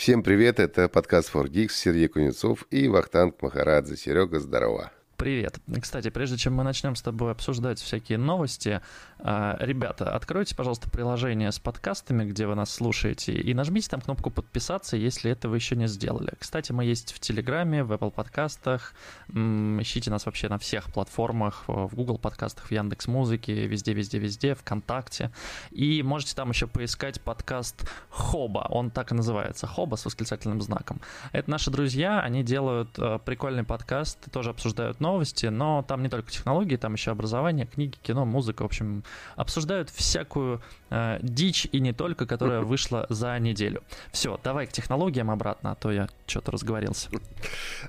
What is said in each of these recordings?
Всем привет, это подкаст For Geeks, Сергей Кузнецов и Вахтанг Махарадзе. Серега, здорово. Привет. Кстати, прежде чем мы начнем с тобой обсуждать всякие новости, а, ребята, откройте, пожалуйста, приложение с подкастами, где вы нас слушаете, и нажмите там кнопку подписаться, если это вы еще не сделали. Кстати, мы есть в Телеграме, в Apple подкастах, ищите нас вообще на всех платформах, в Google подкастах, в Яндекс Музыке, везде, везде, везде, ВКонтакте. И можете там еще поискать подкаст Хоба, он так и называется, Хоба с восклицательным знаком. Это наши друзья, они делают а, прикольный подкаст, тоже обсуждают новости, новости, но там не только технологии, там еще образование, книги, кино, музыка, в общем, обсуждают всякую э, дичь и не только, которая вышла за неделю. Все, давай к технологиям обратно, а то я что-то разговорился.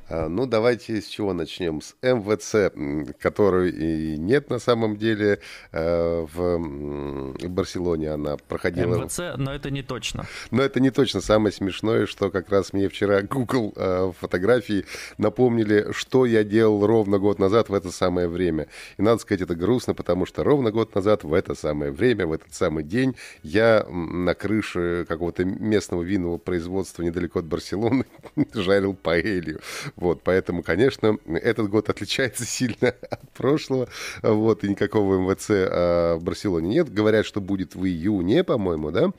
А, ну, давайте с чего начнем? С МВЦ, которой и нет на самом деле э, в Барселоне. Она проходила... МВЦ, но это не точно. Но это не точно. Самое смешное, что как раз мне вчера Google э, фотографии напомнили, что я делал ровно ровно год назад в это самое время. И надо сказать, это грустно, потому что ровно год назад в это самое время, в этот самый день я на крыше какого-то местного винного производства недалеко от Барселоны жарил паэлью. Вот, поэтому, конечно, этот год отличается сильно от прошлого. Вот, и никакого МВЦ а, в Барселоне нет. Говорят, что будет в июне, по-моему, да?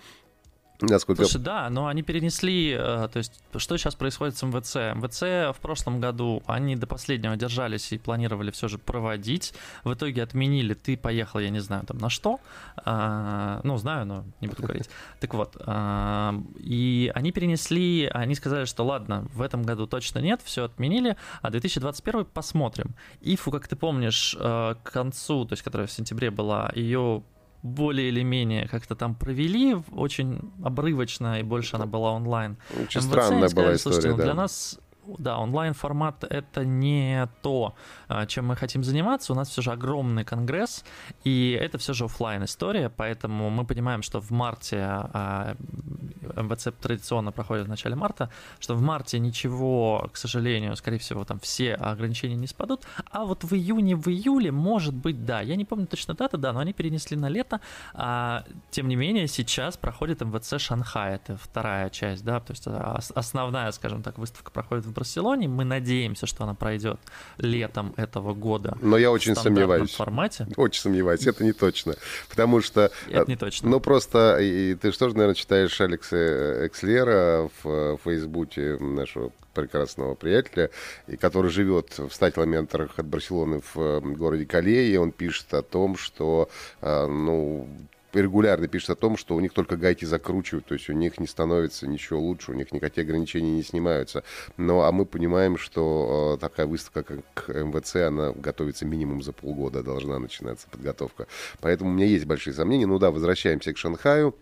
Насколько... Слушай, да, но они перенесли, э, то есть что сейчас происходит с МВЦ? МВЦ в прошлом году, они до последнего держались и планировали все же проводить, в итоге отменили, ты поехал, я не знаю, там на что, а, ну, знаю, но не буду говорить. Так вот, а, и они перенесли, они сказали, что ладно, в этом году точно нет, все отменили, а 2021 посмотрим. Ифу, как ты помнишь, э, к концу, то есть которая в сентябре была, ее более или менее как-то там провели, очень обрывочно, и больше она была онлайн. Очень МВЦ, странная сказали, была история, ну, да. Для нас да, онлайн-формат — это не то, а, чем мы хотим заниматься. У нас все же огромный конгресс, и это все же офлайн история поэтому мы понимаем, что в марте а, МВЦ традиционно проходит в начале марта, что в марте ничего, к сожалению, скорее всего, там все ограничения не спадут, а вот в июне, в июле, может быть, да, я не помню точно даты, да, но они перенесли на лето, а, тем не менее, сейчас проходит МВЦ Шанхай, это вторая часть, да, то есть а, основная, скажем так, выставка проходит в Барселоне, мы надеемся, что она пройдет летом этого года. Но я очень сомневаюсь. В формате. Очень сомневаюсь, это не точно, потому что... Это не точно. Ну, просто, и ты что же, наверное, читаешь Алекса Экслера в Фейсбуке нашего прекрасного приятеля, и который живет в 100 километрах от Барселоны в городе Кале, и он пишет о том, что, ну, регулярно пишет о том, что у них только гайки закручивают, то есть у них не становится ничего лучше, у них никакие ограничения не снимаются. Но, а мы понимаем, что э, такая выставка, как МВЦ, она готовится минимум за полгода, должна начинаться подготовка. Поэтому у меня есть большие сомнения. Ну да, возвращаемся к Шанхаю.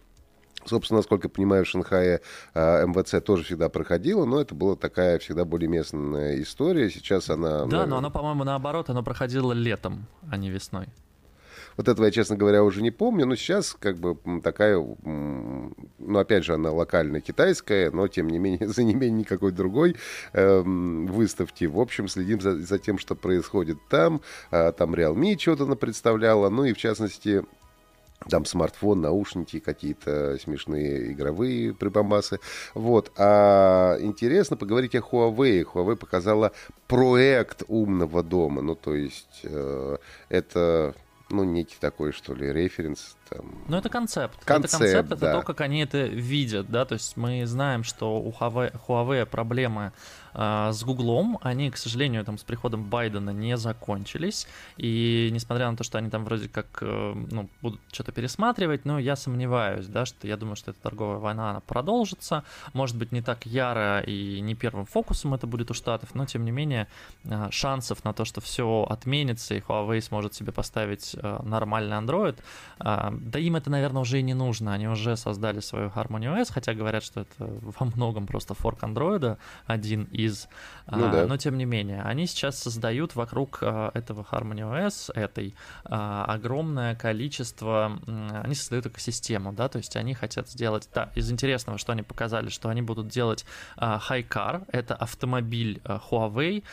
Собственно, насколько я понимаю, в Шанхае э, МВЦ тоже всегда проходила, но это была такая всегда более местная история. Сейчас она... Да, но она, по-моему, наоборот, она проходила летом, а не весной. Вот этого я, честно говоря, уже не помню, но сейчас как бы такая, ну, опять же, она локальная китайская, но, тем не менее, за не менее никакой другой э, выставки. В общем, следим за, за тем, что происходит там. А, там Realme что-то представляла, ну и, в частности, там смартфон, наушники, какие-то смешные игровые прибамбасы. Вот. А интересно поговорить о Huawei. Huawei показала проект умного дома. Ну, то есть э, это ну, некий такой, что ли, референс. Там. Ну, это концепт. концепт это концепт, да. это то, как они это видят, да, то есть мы знаем, что у Huawei, Huawei проблемы а, с Гуглом, они, к сожалению, там с приходом Байдена не закончились, и несмотря на то, что они там вроде как, э, ну, будут что-то пересматривать, но я сомневаюсь, да, что я думаю, что эта торговая война, она продолжится, может быть, не так яро и не первым фокусом это будет у Штатов, но, тем не менее, а, шансов на то, что все отменится, и Huawei сможет себе поставить э, нормальный Android, а, да им это, наверное, уже и не нужно, они уже создали свою Harmony OS, хотя говорят, что это во многом просто форк Android один из. Ну, а, да. Но тем не менее, они сейчас создают вокруг а, этого Harmony OS, этой, а, огромное количество, они создают экосистему, да, то есть они хотят сделать, да, из интересного, что они показали, что они будут делать Highcar, это автомобиль Huawei,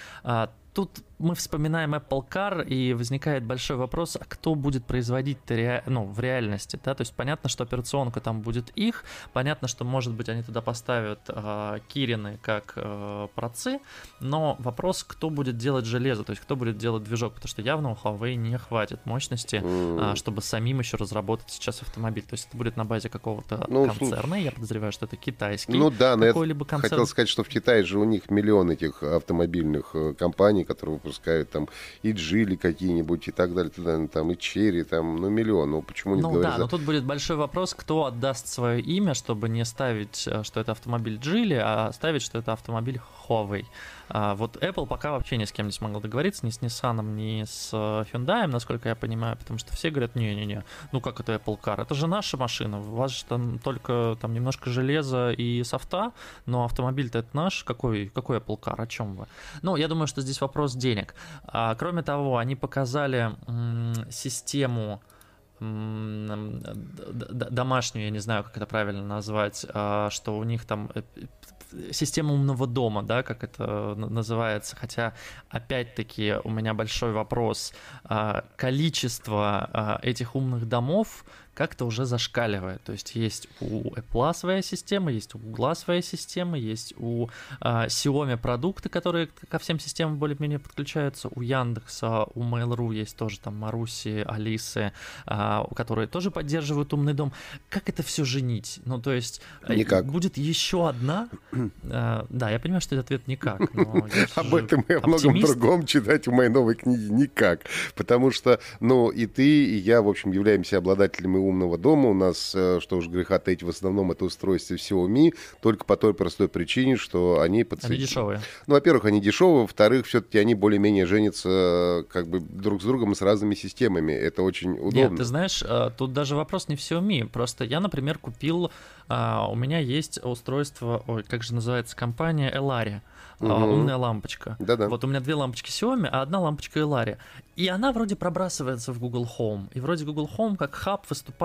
тут мы вспоминаем Apple Car, и возникает большой вопрос, а кто будет производить ре... ну, в реальности, да, то есть понятно, что операционка там будет их, понятно, что, может быть, они туда поставят э, Кирины как э, процы, но вопрос, кто будет делать железо, то есть кто будет делать движок, потому что явно у Huawei не хватит мощности, mm. э, чтобы самим еще разработать сейчас автомобиль, то есть это будет на базе какого-то ну, концерна, я подозреваю, что это китайский ну, да, какой-либо концерн. Хотел сказать, что в Китае же у них миллион этих автомобильных э, компаний, которые выпускают там и Джили какие-нибудь и так далее, там и Черри, там, ну, миллион, ну, почему не ну, говорить? да, за... но тут будет большой вопрос, кто отдаст свое имя, чтобы не ставить, э, что это автомобиль Джили, а ставить, что это автомобиль Huawei. А вот Apple пока вообще ни с кем не смогла договориться, ни с Nissan, ни с э, Hyundai, насколько я понимаю, потому что все говорят, не-не-не, ну как это Apple Car, это же наша машина, у вас же там только там немножко железа и софта, но автомобиль-то это наш, какой, какой Apple Car, о чем вы? Ну, я думаю, что здесь вопрос денег. А, кроме того, они показали м- систему домашнюю, я не знаю, как это правильно назвать, а, что у них там э, система умного дома, да, как это называется, хотя, опять-таки, у меня большой вопрос, а, количество а, этих умных домов, как-то уже зашкаливает. То есть есть у Apple своя система, есть у Google своя система, есть у э, Xiaomi продукты, которые ко всем системам более-менее подключаются, у Яндекса, у Mail.ru есть тоже там Маруси, Алисы, э, которые тоже поддерживают умный дом. Как это все женить? Ну, то есть э, никак. будет еще одна? Э, да, я понимаю, что этот ответ никак. Об этом и о многом другом читать в моей новой книге никак. Потому что, ну, и ты, и я, в общем, являемся обладателями умного дома. У нас, э, что уж греха таить, в основном это устройство Xiaomi, только по той простой причине, что они подсоединены. Они дешевые. Ну, во-первых, они дешевые, во-вторых, все-таки они более-менее женятся э, как бы друг с другом с разными системами. Это очень удобно. Нет, ты знаешь, э, тут даже вопрос не в Xiaomi. Просто я, например, купил, у меня есть устройство, ой, как же называется компания, Elaria угу. умная лампочка. Да-да. Вот у меня две лампочки Xiaomi, а одна лампочка Elaria. И она вроде пробрасывается в Google Home. И вроде Google Home как хаб выступает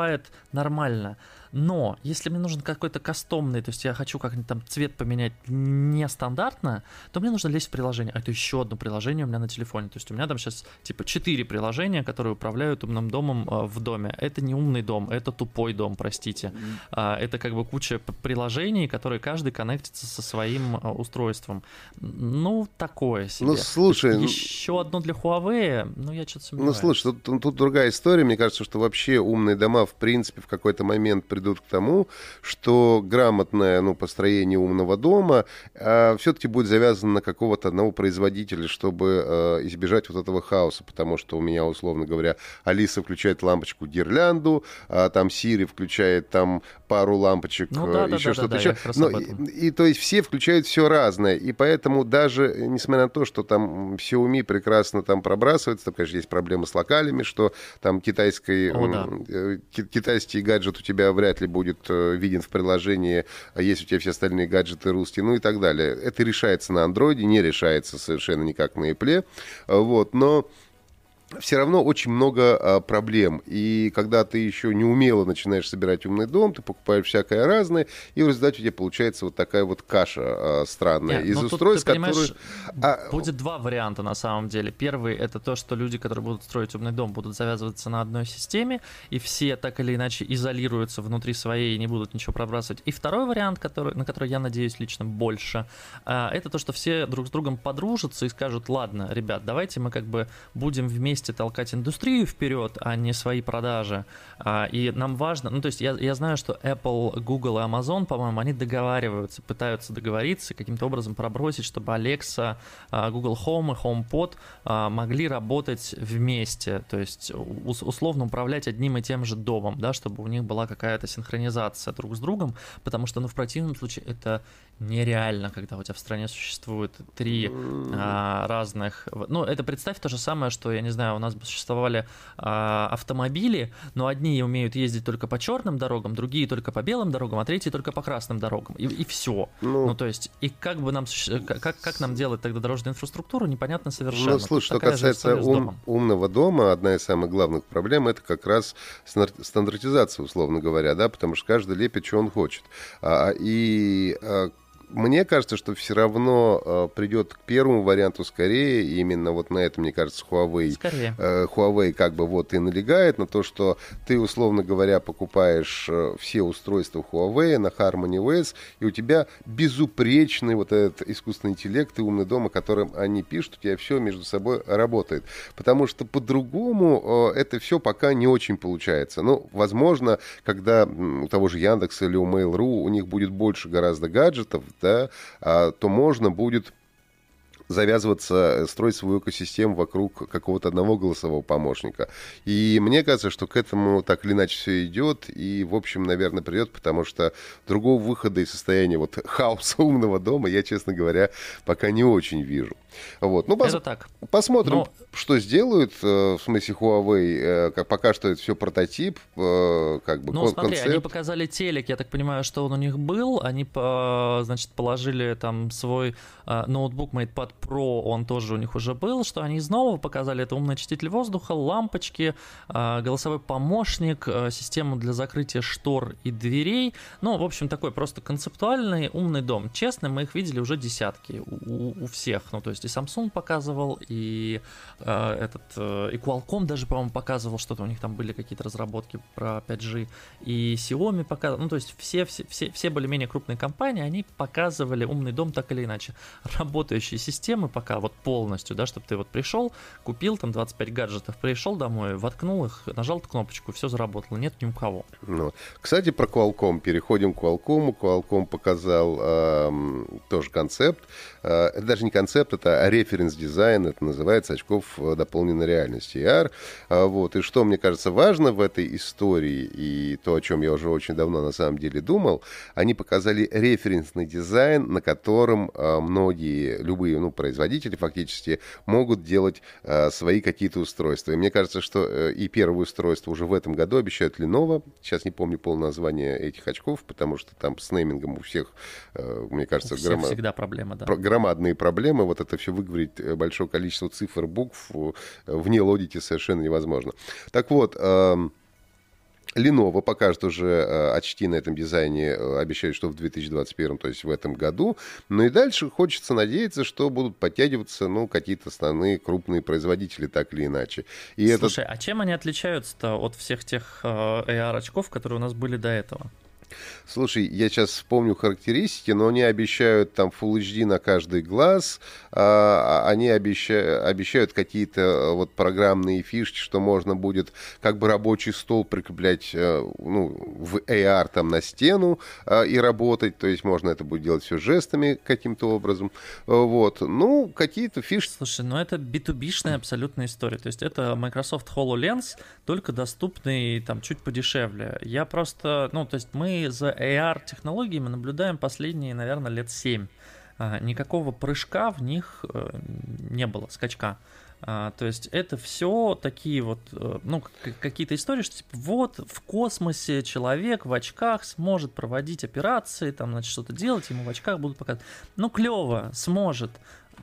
нормально. Но если мне нужен какой-то кастомный, то есть я хочу как-нибудь там цвет поменять нестандартно, то мне нужно лезть в приложение. А это еще одно приложение у меня на телефоне. То есть у меня там сейчас типа четыре приложения, которые управляют умным домом э, в доме. Это не умный дом, это тупой дом, простите. Mm. Это как бы куча приложений, которые каждый коннектится со своим э, устройством. Ну, такое себе. Ну, слушай... Ну еще одно для Huawei, ну, я что-то сомневаюсь. Ну, слушай, тут, тут другая история. Мне кажется, что вообще умные дома, в принципе, в какой-то момент придут к тому, что грамотное ну, построение умного дома э, все-таки будет завязано на какого-то одного производителя, чтобы э, избежать вот этого хаоса, потому что у меня, условно говоря, Алиса включает лампочку гирлянду, а там Сири включает там пару лампочек, ну, да, еще да, что-то да, еще. Но, и, и то есть все включают все разное, и поэтому даже, несмотря на то, что там Xiaomi прекрасно там пробрасывается, там, конечно, есть проблемы с локалями, что там китайской, О, да. э, китайский гаджет у тебя вряд ли будет э, виден в приложении, а есть у тебя все остальные гаджеты русские, ну и так далее. Это решается на андроиде, не решается совершенно никак на Apple, вот, но все равно очень много а, проблем. И когда ты еще не умело начинаешь собирать умный дом, ты покупаешь всякое разное, и в результате у тебя получается вот такая вот каша а, странная Нет, из ну, устройств, тут, которые... А... Будет два варианта на самом деле. Первый — это то, что люди, которые будут строить умный дом, будут завязываться на одной системе, и все так или иначе изолируются внутри своей и не будут ничего пробрасывать. И второй вариант, который, на который я надеюсь лично больше, а, это то, что все друг с другом подружатся и скажут, ладно, ребят, давайте мы как бы будем вместе вместе толкать индустрию вперед, а не свои продажи. А, и нам важно, ну то есть я, я знаю, что Apple, Google и Amazon, по-моему, они договариваются, пытаются договориться, каким-то образом пробросить, чтобы Alexa, а, Google Home и HomePod а, могли работать вместе, то есть условно управлять одним и тем же домом, да, чтобы у них была какая-то синхронизация друг с другом, потому что, ну, в противном случае это нереально, когда у тебя в стране существует три а, разных. Ну, это представь то же самое, что, я не знаю, у нас бы существовали а, автомобили, но одни умеют ездить только по черным дорогам, другие только по белым дорогам, а третьи только по красным дорогам. И, и все. Ну, ну, то есть, и как бы нам как, как нам делать тогда дорожную инфраструктуру, непонятно совершенно. Ну, слушай, что касается ум, умного дома, одна из самых главных проблем это как раз стандартизация, условно говоря, да, потому что каждый лепит, что он хочет. А, и а, мне кажется, что все равно э, придет к первому варианту скорее. И именно вот на это, мне кажется, Huawei, э, Huawei как бы вот и налегает на то, что ты, условно говоря, покупаешь э, все устройства Huawei на Harmony OS, и у тебя безупречный вот этот искусственный интеллект и умный дом, о котором они пишут, у тебя все между собой работает. Потому что по-другому э, это все пока не очень получается. Ну, возможно, когда у того же Яндекса или у Mail.ru у них будет больше гораздо гаджетов, да, а, то можно будет завязываться, э, строить свою экосистему вокруг какого-то одного голосового помощника. И мне кажется, что к этому так или иначе все идет, и, в общем, наверное, придет, потому что другого выхода из состояния вот хаоса умного дома я, честно говоря, пока не очень вижу. Вот. Ну, пос... Это так. Посмотрим, Но... что сделают, э, в смысле Huawei. Э, как пока что это все прототип, как бы Ну, смотри, концепт. они показали телек, я так понимаю, что он у них был. Они, значит, положили там свой ноутбук MatePad Pro, он тоже у них уже был, что они нового показали, это умный очиститель воздуха, лампочки, а, голосовой помощник, а, систему для закрытия штор и дверей. Ну, в общем, такой просто концептуальный умный дом. Честно, мы их видели уже десятки у, у всех. Ну, то есть и Samsung показывал, и э, этот, э, и Qualcomm даже, по-моему, показывал что-то, у них там были какие-то разработки про 5G, и Xiaomi показывал, ну, то есть все, все, все, все более-менее крупные компании, они показывали умный дом так или иначе. Работающие системы системы пока вот полностью, да, чтобы ты вот пришел, купил там 25 гаджетов, пришел домой, воткнул их, нажал кнопочку, все заработало, нет ни у кого. Ну, кстати, про Qualcomm, переходим к Qualcomm. Qualcomm показал э, тоже концепт, э, это даже не концепт, это референс-дизайн, это называется очков э, дополненной реальности, AR. Э, вот, и что, мне кажется, важно в этой истории, и то, о чем я уже очень давно на самом деле думал, они показали референсный дизайн, на котором э, многие, любые, ну, производители фактически могут делать э, свои какие-то устройства. И мне кажется, что э, и первое устройство уже в этом году обещают Lenovo. Сейчас не помню полное название этих очков, потому что там с неймингом у всех, э, мне кажется, у всех грома... всегда проблема, да. громадные проблемы. Вот это все выговорить э, большое количество цифр, букв э, вне логики совершенно невозможно. Так вот, э, Lenovo покажет уже э, очки на этом дизайне, э, обещают, что в 2021, то есть в этом году. Ну и дальше хочется надеяться, что будут подтягиваться ну, какие-то основные крупные производители, так или иначе. И Слушай, это... а чем они отличаются-то от всех тех э, AR-очков, которые у нас были до этого? Слушай, я сейчас вспомню характеристики, но они обещают там Full HD на каждый глаз, а, а они обещают, обещают какие-то э, вот программные фишки, что можно будет как бы рабочий стол прикреплять э, ну, в AR там на стену а, и работать, то есть можно это будет делать все жестами каким-то образом. Вот. Ну, какие-то фишки. Слушай, ну это B2B-шная абсолютная история. То есть это Microsoft HoloLens, только доступный там чуть подешевле. Я просто, ну, то есть мы за AR-технологиями наблюдаем последние, наверное, лет 7. А, никакого прыжка в них э, не было, скачка. А, то есть это все такие вот, э, ну, какие-то истории, что типа вот в космосе человек в очках сможет проводить операции, там, значит, что-то делать, ему в очках будут показывать. Ну, клево, сможет.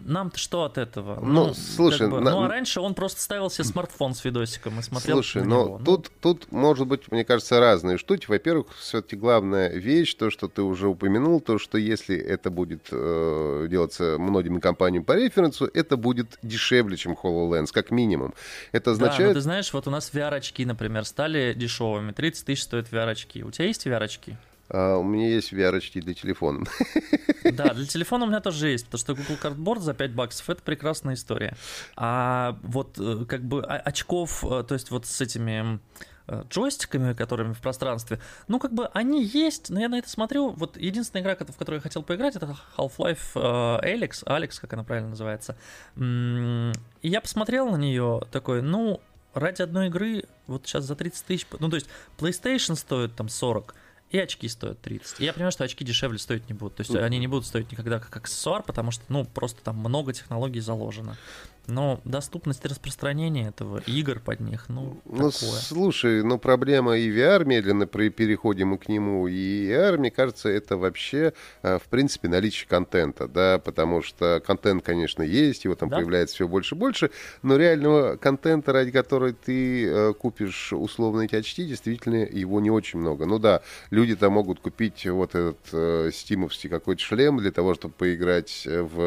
Нам-то что от этого? Ну, ну слушай, как бы, на... ну а раньше он просто ставил себе смартфон с видосиком и смотрел. Слушай, но него. тут, ну... тут может быть, мне кажется, разные штуки. Во-первых, все-таки главная вещь, то, что ты уже упомянул, то, что если это будет э, делаться многими компаниями по референсу, это будет дешевле, чем HoloLens, как минимум. Это означает... Да, но ты знаешь, вот у нас VR-очки, например, стали дешевыми. 30 тысяч стоят VR-очки. У тебя есть VR-очки? А, у меня есть VR для телефона. Да, для телефона у меня тоже есть, потому что Google Cardboard за 5 баксов это прекрасная история. А вот э, как бы очков, э, то есть вот с этими э, джойстиками, которыми в пространстве, ну, как бы они есть, но я на это смотрю, вот единственная игра, в которую я хотел поиграть, это Half-Life Alex, Alex, как она правильно называется, и я посмотрел на нее такой, ну, ради одной игры, вот сейчас за 30 тысяч, ну, то есть PlayStation стоит там 40, и очки стоят 30. И я понимаю, что очки дешевле стоить не будут. То есть они не будут стоить никогда как аксессуар, потому что, ну, просто там много технологий заложено. Но доступность распространения этого, игр под них, ну, ну такое. слушай, ну, проблема и VR, медленно при переходим к нему, и VR, мне кажется, это вообще, э, в принципе, наличие контента, да, потому что контент, конечно, есть, его там да? появляется все больше и больше, но реального контента, ради которого ты э, купишь условно эти очки, действительно, его не очень много. Ну да, люди там могут купить вот этот э, стимовский какой-то шлем для того, чтобы поиграть в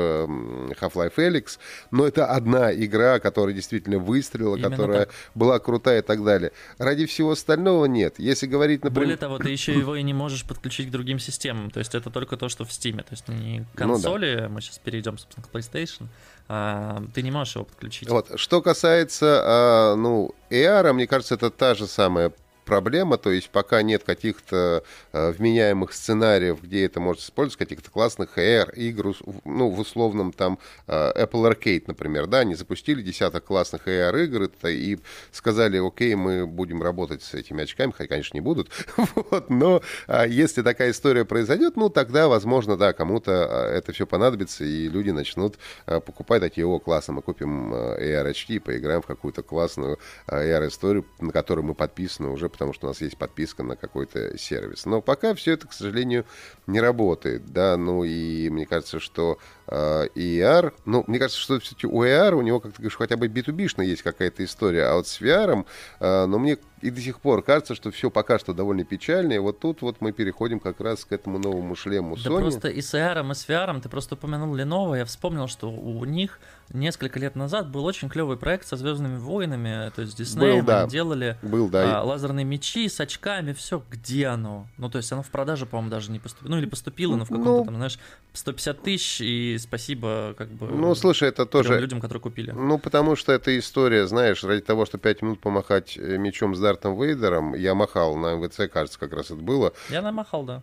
Half-Life Alyx, но это одна игра, которая действительно выстрелила, Именно которая так. была крутая и так далее. Ради всего остального нет. Если говорить, например... Более того, ты еще его и не можешь подключить к другим системам, то есть это только то, что в Steam, то есть не консоли, ну, да. мы сейчас перейдем, собственно, к PlayStation, а, ты не можешь его подключить. Вот. Что касается, а, ну, AR, мне кажется, это та же самая проблема, то есть пока нет каких-то э, вменяемых сценариев, где это может использоваться, каких-то классных AR-игр, ну, в условном там э, Apple Arcade, например, да, они запустили десяток классных AR-игр и сказали, окей, мы будем работать с этими очками, хотя, конечно, не будут, вот, но э, если такая история произойдет, ну, тогда, возможно, да, кому-то э, это все понадобится, и люди начнут э, покупать такие, о, классно, мы купим э, AR-очки и поиграем в какую-то классную э, AR-историю, на которую мы подписаны уже потому что у нас есть подписка на какой-то сервис. Но пока все это, к сожалению, не работает, да, ну и мне кажется, что э, ER, ну, мне кажется, что все-таки у ER, у него, как ты говоришь, хотя бы B2B-шно есть какая-то история, а вот с VR, э, ну, мне и до сих пор кажется, что все пока что довольно печально, и вот тут вот мы переходим как раз к этому новому шлему Sony. Да просто и с AR, и с VR, ты просто упомянул Lenovo, я вспомнил, что у них несколько лет назад был очень клевый проект со Звездными войнами, то есть Disney был, да. делали был, да. а, лазерные мечи с очками, все, где оно? Ну, то есть оно в продаже, по-моему, даже не поступило, ну или поступило, но в каком-то ну, там, знаешь, 150 тысяч, и спасибо, как бы, ну, слушай, это тоже... людям, которые купили. Ну, потому что эта история, знаешь, ради того, что 5 минут помахать э, мечом с Дартом Вейдером, я махал на МВЦ, кажется, как раз это было. Я намахал, да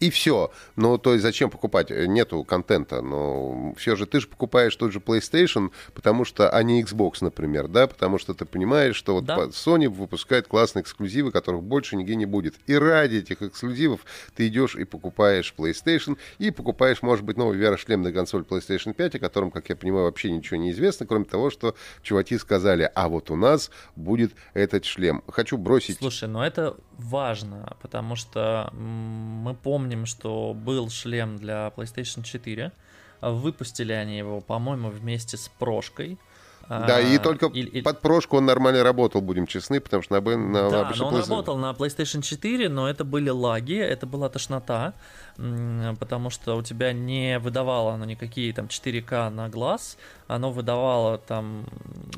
и все. Ну, то есть зачем покупать? Нету контента. Но все же ты же покупаешь тот же PlayStation, потому что, а не Xbox, например, да, потому что ты понимаешь, что вот да. Sony выпускает классные эксклюзивы, которых больше нигде не будет. И ради этих эксклюзивов ты идешь и покупаешь PlayStation, и покупаешь, может быть, новый VR-шлем на консоль PlayStation 5, о котором, как я понимаю, вообще ничего не известно, кроме того, что чуваки сказали, а вот у нас будет этот шлем. Хочу бросить... Слушай, но это важно, потому что мы помним, что был шлем для PlayStation 4. Выпустили они его, по-моему, вместе с прошкой. Да, а, и только или, под прошку он нормально работал, будем честны, потому что на, на Да, но он работал на PlayStation 4, но это были лаги, это была тошнота потому что у тебя не выдавало оно никакие там 4К на глаз, оно выдавало там...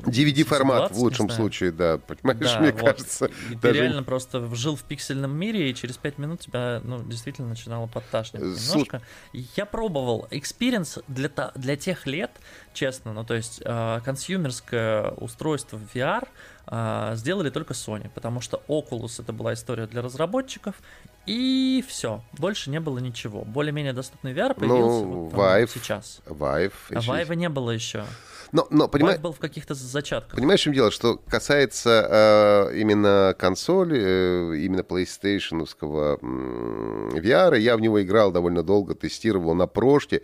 DVD-формат в лучшем случае, да, понимаешь, да, мне вот. кажется. И даже... ты реально просто жил в пиксельном мире, и через 5 минут тебя, ну, действительно начинало подташнивать Су... немножко. Я пробовал. Experience для, для тех лет, честно, ну, то есть э, consumer ское устройство VR э, сделали только Sony, потому что Oculus это была история для разработчиков, и все, больше не было ничего. Более-менее доступный VR появился ну, вот, Vive, сейчас. Vive. А Vive не было еще. Но, но понимаешь, был в каких-то зачатках. Понимаешь, в чем дело? Что касается э, именно консоли, э, именно PlayStation VR, я в него играл довольно долго, тестировал на прошке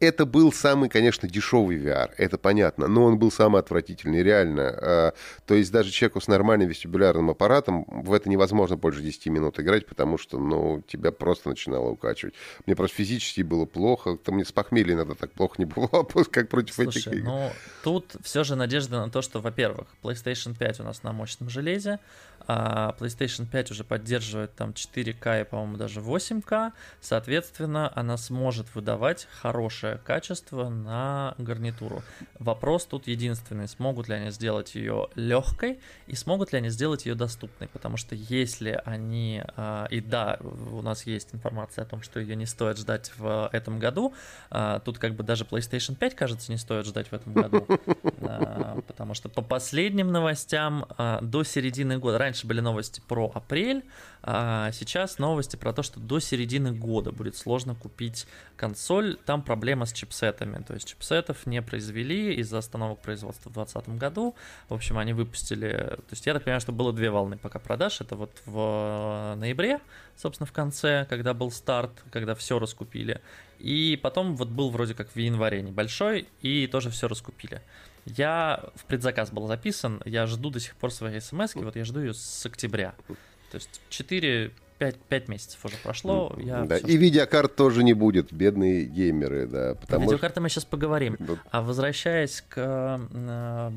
это был самый, конечно, дешевый VR, это понятно, но он был самый отвратительный, реально. А, то есть даже человеку с нормальным вестибулярным аппаратом в это невозможно больше 10 минут играть, потому что, ну, тебя просто начинало укачивать. Мне просто физически было плохо, там мне с похмелья иногда так плохо не бывало, как против Слушай, этих игр. ну, тут все же надежда на то, что, во-первых, PlayStation 5 у нас на мощном железе, а PlayStation 5 уже поддерживает там 4К и, по-моему, даже 8К, соответственно, она сможет выдавать хорошее качество на гарнитуру. Вопрос тут единственный, смогут ли они сделать ее легкой и смогут ли они сделать ее доступной, потому что если они, а, и да, у нас есть информация о том, что ее не стоит ждать в этом году, а, тут как бы даже PlayStation 5, кажется, не стоит ждать в этом году, потому что по последним новостям до середины года, раньше Раньше были новости про апрель, а сейчас новости про то, что до середины года будет сложно купить консоль. Там проблема с чипсетами. То есть чипсетов не произвели из-за остановок производства в 2020 году. В общем, они выпустили... То есть я так понимаю, что было две волны пока продаж. Это вот в ноябре, собственно, в конце, когда был старт, когда все раскупили. И потом вот был вроде как в январе небольшой, и тоже все раскупили. Я в предзаказ был записан, я жду до сих пор своей смс вот я жду ее с октября. То есть 4 5, 5 месяцев уже прошло. Я да. И видеокарт тоже не будет, бедные геймеры, да. Потому... Видеокарты мы сейчас поговорим. А возвращаясь к э,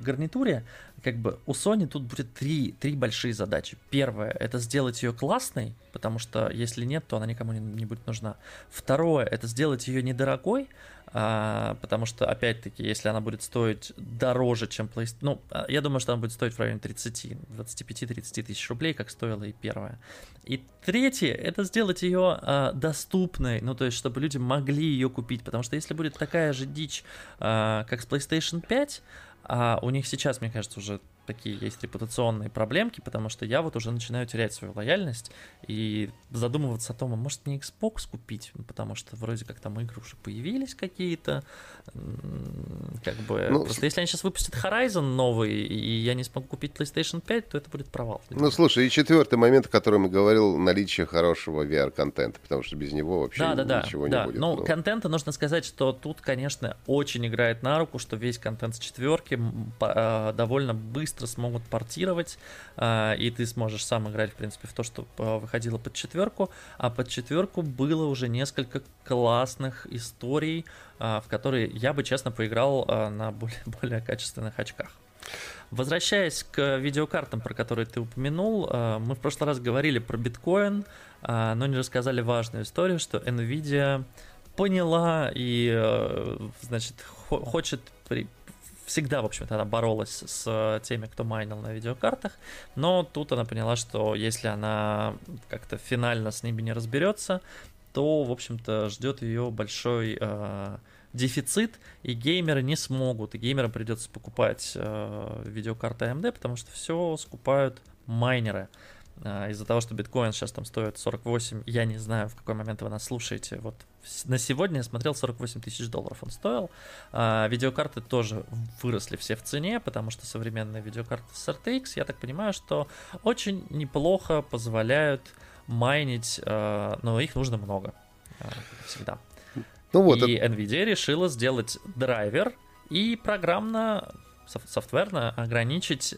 гарнитуре, как бы у Sony тут будет три, три большие задачи. Первое — это сделать ее классной, потому что если нет, то она никому не, не будет нужна. Второе — это сделать ее недорогой, а, потому что, опять-таки, если она будет стоить дороже, чем PlayStation... Ну, а, я думаю, что она будет стоить в районе 30, 25-30 тысяч рублей, как стоила и первая. И третье — это сделать ее а, доступной, ну, то есть, чтобы люди могли ее купить, потому что если будет такая же дичь, а, как с PlayStation 5, а у них сейчас, мне кажется, уже такие есть репутационные проблемки, потому что я вот уже начинаю терять свою лояльность и задумываться о том, а может мне Xbox купить, ну, потому что вроде как там игры уже появились какие-то, как бы, ну, просто если они сейчас выпустят Horizon новый, и я не смогу купить PlayStation 5, то это будет провал. Ну, слушай, и четвертый момент, о котором я говорил, наличие хорошего VR-контента, потому что без него вообще да, да, ничего да, не да. будет. Ну, ну, контента нужно сказать, что тут, конечно, очень играет на руку, что весь контент с четверки а, довольно быстро быстро смогут портировать, а, и ты сможешь сам играть, в принципе, в то, что а, выходило под четверку, а под четверку было уже несколько классных историй, а, в которые я бы, честно, поиграл на более, более качественных очках. Возвращаясь к видеокартам, про которые ты упомянул, мы в прошлый раз говорили про биткоин, но не рассказали важную историю, что Nvidia поняла и, значит, хочет всегда, в общем-то, она боролась с теми, кто майнил на видеокартах, но тут она поняла, что если она как-то финально с ними не разберется, то, в общем-то, ждет ее большой э, дефицит, и геймеры не смогут, и геймерам придется покупать э, видеокарты AMD, потому что все скупают майнеры. А, из-за того, что биткоин сейчас там стоит 48, я не знаю, в какой момент вы нас слушаете. Вот на сегодня я смотрел 48 тысяч долларов он стоил. А, видеокарты тоже выросли все в цене, потому что современные видеокарты с RTX, я так понимаю, что очень неплохо позволяют майнить, а, но их нужно много, всегда. Ну вот, и это... NVIDIA решила сделать драйвер и программно, софтверно ограничить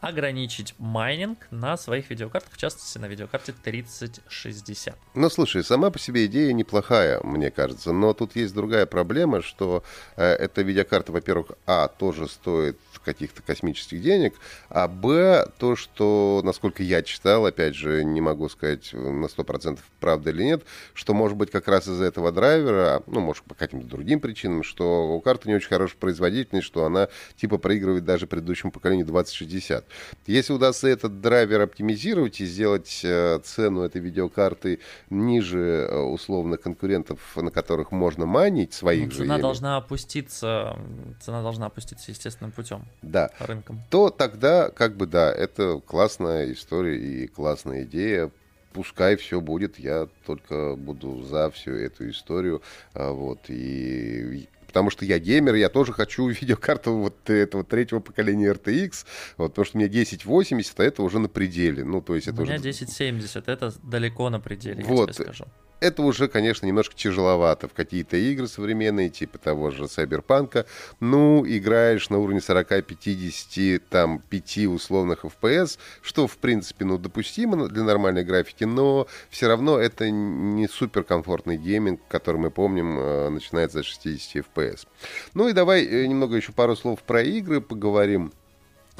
ограничить майнинг на своих видеокартах, в частности на видеокарте 3060. Ну, слушай, сама по себе идея неплохая, мне кажется, но тут есть другая проблема, что э, эта видеокарта, во-первых, а, тоже стоит каких-то космических денег, а б, то, что, насколько я читал, опять же, не могу сказать на 100% правда или нет, что, может быть, как раз из-за этого драйвера, ну, может, по каким-то другим причинам, что у карты не очень хорошая производительность, что она, типа, проигрывает даже предыдущему поколению 2060. Если удастся этот драйвер оптимизировать и сделать э, цену этой видеокарты ниже э, условно конкурентов, на которых можно манить своих ну, же. Цена должна опуститься, цена должна опуститься естественным путем. Да. Рынком. То тогда, как бы, да, это классная история и классная идея пускай все будет, я только буду за всю эту историю, а, вот, и потому что я геймер, я тоже хочу видеокарту вот этого третьего поколения RTX, вот, потому что у меня 1080, а это уже на пределе. Ну, то есть это у меня уже... 1070, это далеко на пределе, вот. я тебе скажу это уже, конечно, немножко тяжеловато в какие-то игры современные, типа того же Сайберпанка. Ну, играешь на уровне 40-50, там, 5 условных FPS, что, в принципе, ну, допустимо для нормальной графики, но все равно это не суперкомфортный гейминг, который мы помним, э, начинается за 60 FPS. Ну и давай э, немного еще пару слов про игры поговорим.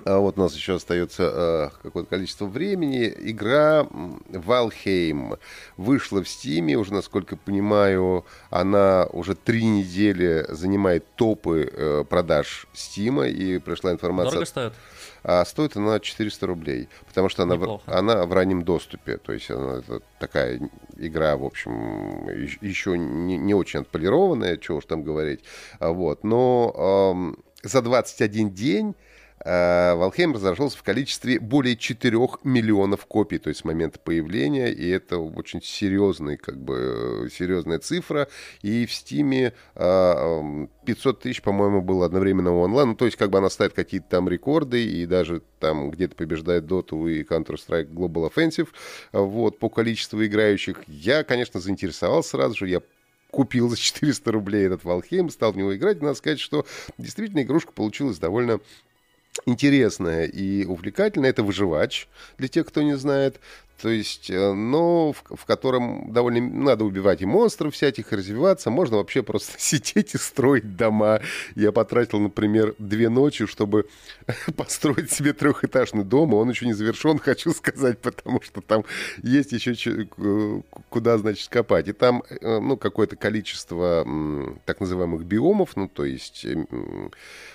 А вот у нас еще остается э, какое-то количество времени. Игра Valheim вышла в Steam, уже, насколько понимаю, она уже три недели занимает топы э, продаж Steam, и пришла информация... Дорого стоит? А стоит она 400 рублей, потому что она в, она в раннем доступе. То есть она это такая игра, в общем, еще не, не очень отполированная, чего уж там говорить. А вот. Но э, за 21 день Валхейм разошелся в количестве более 4 миллионов копий, то есть с момента появления, и это очень серьезный, как бы, серьезная цифра. И в Стиме 500 тысяч, по-моему, было одновременно онлайн, ну, то есть как бы она ставит какие-то там рекорды, и даже там где-то побеждает Dota и Counter-Strike Global Offensive, вот, по количеству играющих. Я, конечно, заинтересовался сразу же, я купил за 400 рублей этот Valheim, стал в него играть. Надо сказать, что действительно игрушка получилась довольно интересная и увлекательная. Это выживач, для тех, кто не знает. То есть, э, но в, в котором довольно надо убивать и монстров всяких, и развиваться. Можно вообще просто сидеть и строить дома. Я потратил, например, две ночи, чтобы построить себе трехэтажный дом, и он еще не завершен, хочу сказать, потому что там есть еще куда, значит, копать. И там, э, ну, какое-то количество так называемых биомов, ну, то есть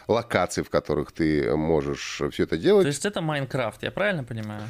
локаций, в которых ты можешь все это делать. То есть это Майнкрафт, я правильно понимаю?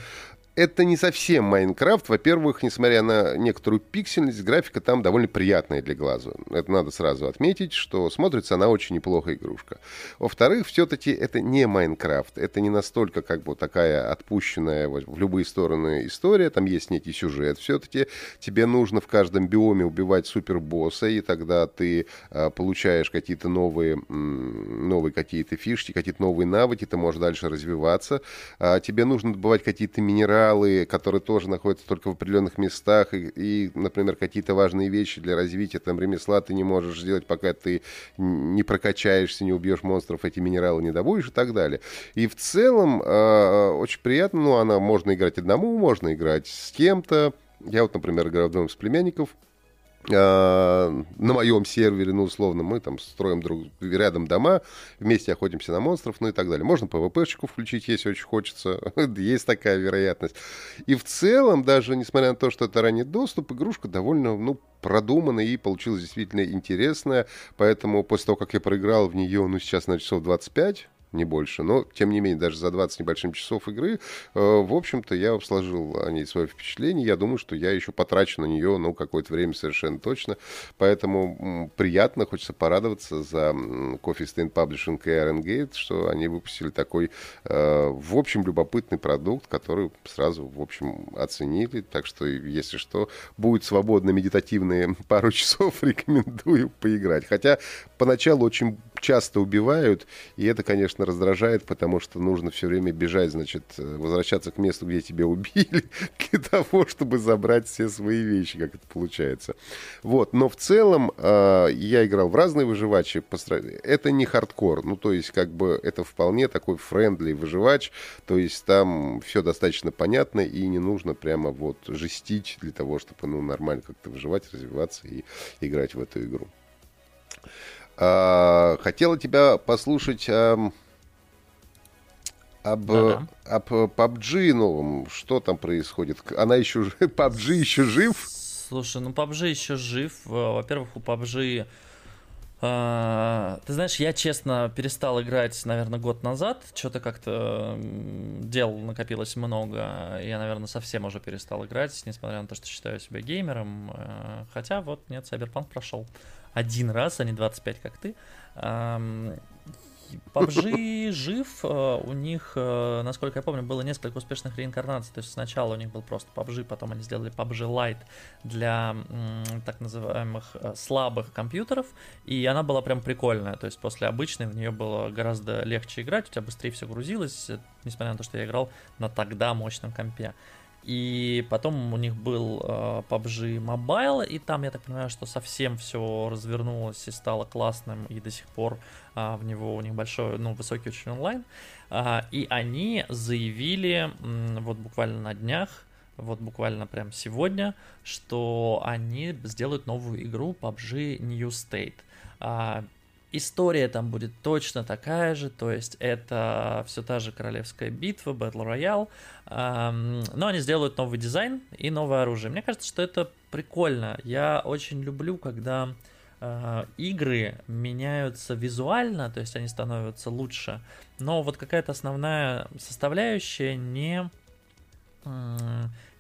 Это не совсем Майнкрафт. Во-первых, несмотря на некоторую пиксельность, графика там довольно приятная для глаза. Это надо сразу отметить, что смотрится она очень неплохо игрушка. Во-вторых, все-таки это не Майнкрафт. Это не настолько как бы такая отпущенная в любые стороны история. Там есть некий сюжет. Все-таки тебе нужно в каждом биоме убивать супербосса, и тогда ты э, получаешь какие-то новые, новые какие-то фишки, какие-то новые навыки, ты можешь дальше развиваться. А тебе нужно добывать какие-то минералы, минералы, которые тоже находятся только в определенных местах, и, и например, какие-то важные вещи для развития там ремесла ты не можешь сделать, пока ты не прокачаешься, не убьешь монстров, эти минералы не добудешь и так далее. И в целом э, очень приятно, ну, она можно играть одному, можно играть с кем-то. Я вот, например, играю вдвоем с племянников, на моем сервере, ну, условно, мы там строим друг рядом дома, вместе охотимся на монстров, ну и так далее. Можно PvP-шечку включить, если очень хочется. Есть такая вероятность. И в целом, даже несмотря на то, что это ранний доступ, игрушка довольно, ну, продуманная и получилась действительно интересная. Поэтому после того, как я проиграл в нее, ну, сейчас на часов 25, не больше. Но, тем не менее, даже за 20 небольшим часов игры, э, в общем-то, я сложил о ней свое впечатление. Я думаю, что я еще потрачу на нее, ну, какое-то время совершенно точно. Поэтому приятно, хочется порадоваться за Coffee Stain Publishing и Iron Gate, что они выпустили такой, э, в общем, любопытный продукт, который сразу, в общем, оценили. Так что, если что, будет свободно медитативные пару часов, рекомендую поиграть. Хотя поначалу очень часто убивают, и это, конечно, раздражает, потому что нужно все время бежать, значит, э, возвращаться к месту, где тебя убили, для того, чтобы забрать все свои вещи, как это получается. Вот, но в целом э, я играл в разные выживачи, это не хардкор, ну, то есть, как бы, это вполне такой friendly выживач, то есть, там все достаточно понятно, и не нужно прямо вот жестить для того, чтобы, ну, нормально как-то выживать, развиваться и играть в эту игру. А, хотела тебя послушать об, об PUBG новом. Что там происходит? Она еще... PUBG еще жив? Слушай, ну PUBG еще жив. Во-первых, у PUBG... Uh, ты знаешь, я честно перестал играть, наверное, год назад. Что-то как-то дел накопилось много. Я, наверное, совсем уже перестал играть, несмотря на то, что считаю себя геймером. Uh, хотя вот, нет, Cyberpunk прошел один раз, а не 25, как ты. PUBG жив, э, у них, э, насколько я помню, было несколько успешных реинкарнаций, то есть сначала у них был просто PUBG, потом они сделали PUBG Lite для так называемых э, слабых компьютеров, и она была прям прикольная, то есть после обычной в нее было гораздо легче играть, у тебя быстрее все грузилось, несмотря на то, что я играл на тогда мощном компе. И потом у них был э, PUBG Mobile, и там, я так понимаю, что совсем все развернулось и стало классным, и до сих пор э, в него у них большой, ну, высокий очень онлайн. Э, и они заявили э, вот буквально на днях, вот буквально прям сегодня, что они сделают новую игру PUBG New State. История там будет точно такая же, то есть это все та же королевская битва, Battle Royale, эм, но они сделают новый дизайн и новое оружие. Мне кажется, что это прикольно. Я очень люблю, когда э, игры меняются визуально, то есть они становятся лучше, но вот какая-то основная составляющая не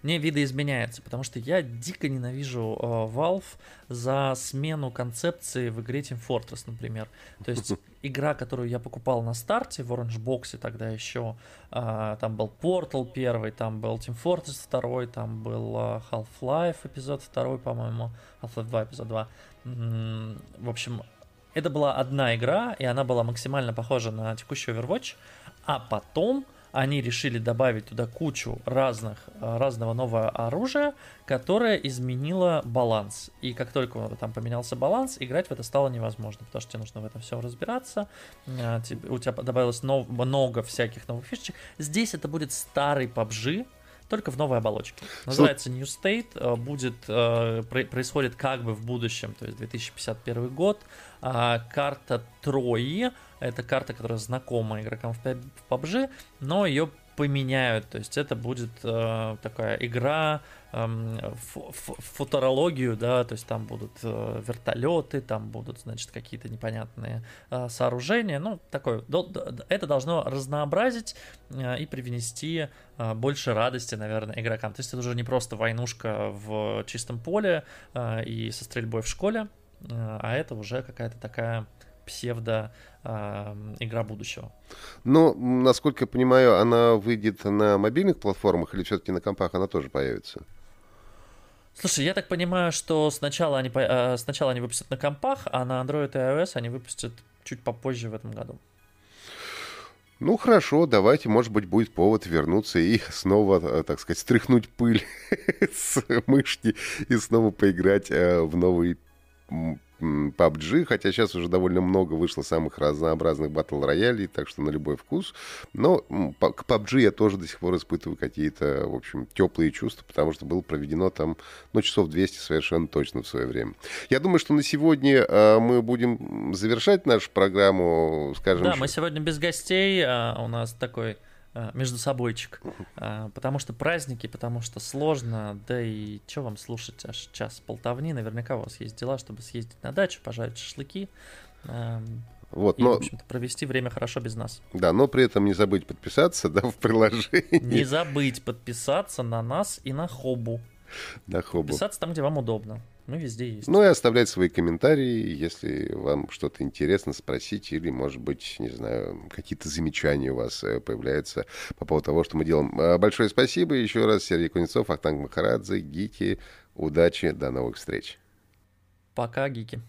не видоизменяется, потому что я дико ненавижу э, Valve за смену концепции в игре Team Fortress, например. То есть игра, которую я покупал на старте в Orange Box, тогда еще э, там был Portal первый, там был Team Fortress второй, там был э, Half-Life эпизод второй, по-моему, Half-Life 2 эпизод 2. М-м, в общем, это была одна игра, и она была максимально похожа на текущий Overwatch, а потом они решили добавить туда кучу разных, э, разного нового оружия, которое изменило баланс. И как только там поменялся баланс, играть в это стало невозможно, потому что тебе нужно в этом все разбираться. Э, у тебя добавилось много всяких новых фишечек. Здесь это будет старый PUBG, только в новой оболочке. Называется New State, будет, происходит как бы в будущем, то есть 2051 год. Карта Трои, это карта, которая знакома игрокам в PUBG, но ее поменяют. То есть это будет э, такая игра э, в, в футурологию, да, то есть там будут э, вертолеты, там будут, значит, какие-то непонятные э, сооружения. Ну, такое, до, до, это должно разнообразить э, и привнести э, больше радости, наверное, игрокам. То есть это уже не просто войнушка в чистом поле э, и со стрельбой в школе, э, а это уже какая-то такая псевдо игра будущего. Но, насколько я понимаю, она выйдет на мобильных платформах или все-таки на компах она тоже появится? Слушай, я так понимаю, что сначала они, э, сначала они выпустят на компах, а на Android и iOS они выпустят чуть попозже в этом году. Ну хорошо, давайте, может быть, будет повод вернуться и снова, э, так сказать, стряхнуть пыль с мышки и снова поиграть э, в новый PUBG, хотя сейчас уже довольно много вышло самых разнообразных батл роялей, так что на любой вкус. Но к PUBG я тоже до сих пор испытываю какие-то, в общем, теплые чувства, потому что было проведено там, ну, часов 200 совершенно точно в свое время. Я думаю, что на сегодня э, мы будем завершать нашу программу, скажем... Да, мы сегодня без гостей, а у нас такой между собойчик. Э, потому что праздники, потому что сложно, да и что вам слушать аж час болтовни, наверняка у вас есть дела, чтобы съездить на дачу, пожарить шашлыки. Эм, вот, и, но... в общем-то, провести время хорошо без нас. Да, но при этом не забыть подписаться, да, в приложении. Не забыть подписаться на нас и на Хобу. На Хобу. Подписаться там, где вам удобно. Мы везде есть. Ну и оставлять свои комментарии, если вам что-то интересно спросить, или, может быть, не знаю, какие-то замечания у вас э, появляются по поводу того, что мы делаем. А, большое спасибо еще раз, Сергей Кузнецов, Ахтанг Махарадзе, Гики. Удачи, до новых встреч. Пока, Гики.